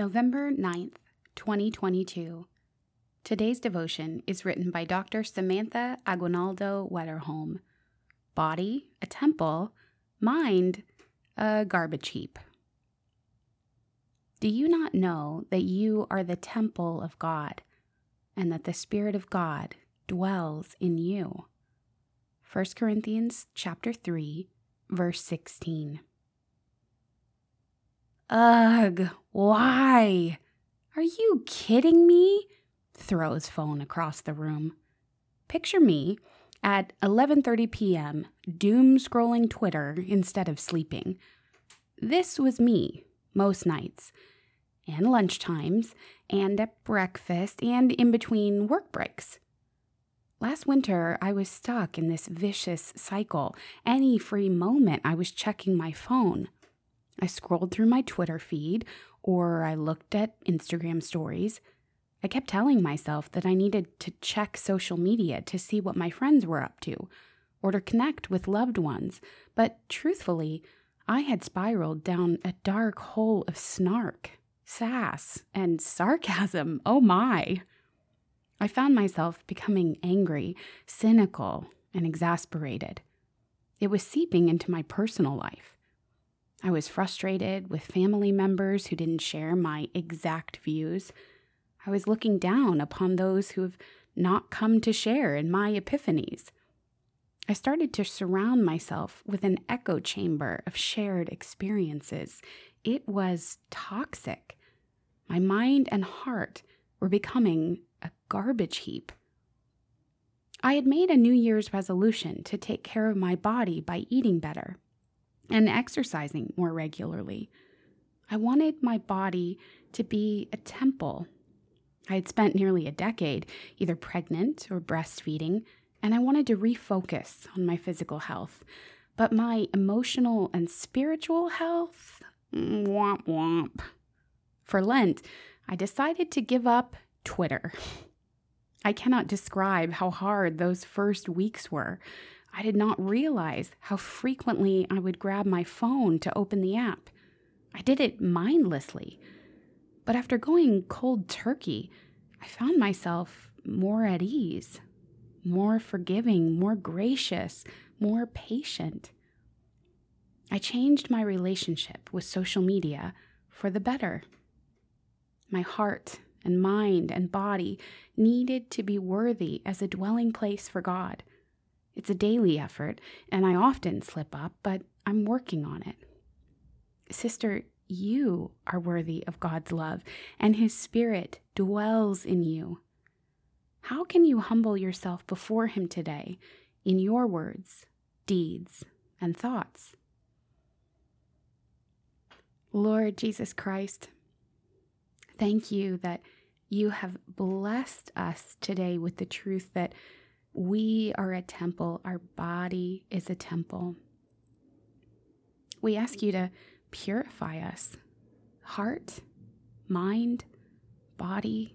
November 9th, 2022. Today's devotion is written by Dr. Samantha Aguinaldo Wetterholm. Body, a temple, mind, a garbage heap. Do you not know that you are the temple of God and that the Spirit of God dwells in you? 1 Corinthians chapter 3, verse 16. Ugh, why? Are you kidding me? Throws phone across the room. Picture me at 11:30 p.m. doom scrolling Twitter instead of sleeping. This was me most nights and lunch times and at breakfast and in between work breaks. Last winter, I was stuck in this vicious cycle. Any free moment, I was checking my phone. I scrolled through my Twitter feed or I looked at Instagram stories. I kept telling myself that I needed to check social media to see what my friends were up to or to connect with loved ones. But truthfully, I had spiraled down a dark hole of snark, sass, and sarcasm. Oh my! I found myself becoming angry, cynical, and exasperated. It was seeping into my personal life. I was frustrated with family members who didn't share my exact views. I was looking down upon those who have not come to share in my epiphanies. I started to surround myself with an echo chamber of shared experiences. It was toxic. My mind and heart were becoming a garbage heap. I had made a New Year's resolution to take care of my body by eating better and exercising more regularly. I wanted my body to be a temple. I had spent nearly a decade either pregnant or breastfeeding, and I wanted to refocus on my physical health. But my emotional and spiritual health, mm, womp womp. For Lent, I decided to give up Twitter. I cannot describe how hard those first weeks were. I did not realize how frequently I would grab my phone to open the app. I did it mindlessly. But after going cold turkey, I found myself more at ease, more forgiving, more gracious, more patient. I changed my relationship with social media for the better. My heart and mind and body needed to be worthy as a dwelling place for God. It's a daily effort, and I often slip up, but I'm working on it. Sister, you are worthy of God's love, and His Spirit dwells in you. How can you humble yourself before Him today in your words, deeds, and thoughts? Lord Jesus Christ, thank you that you have blessed us today with the truth that we are a temple, our body is a temple. We ask you to purify us heart, mind, body,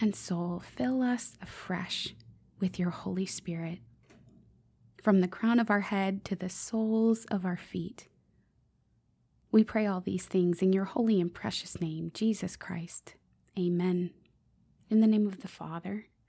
and soul. Fill us afresh with your Holy Spirit. From the crown of our head to the soles of our feet. We pray all these things in your holy and precious name, Jesus Christ. Amen. In the name of the Father,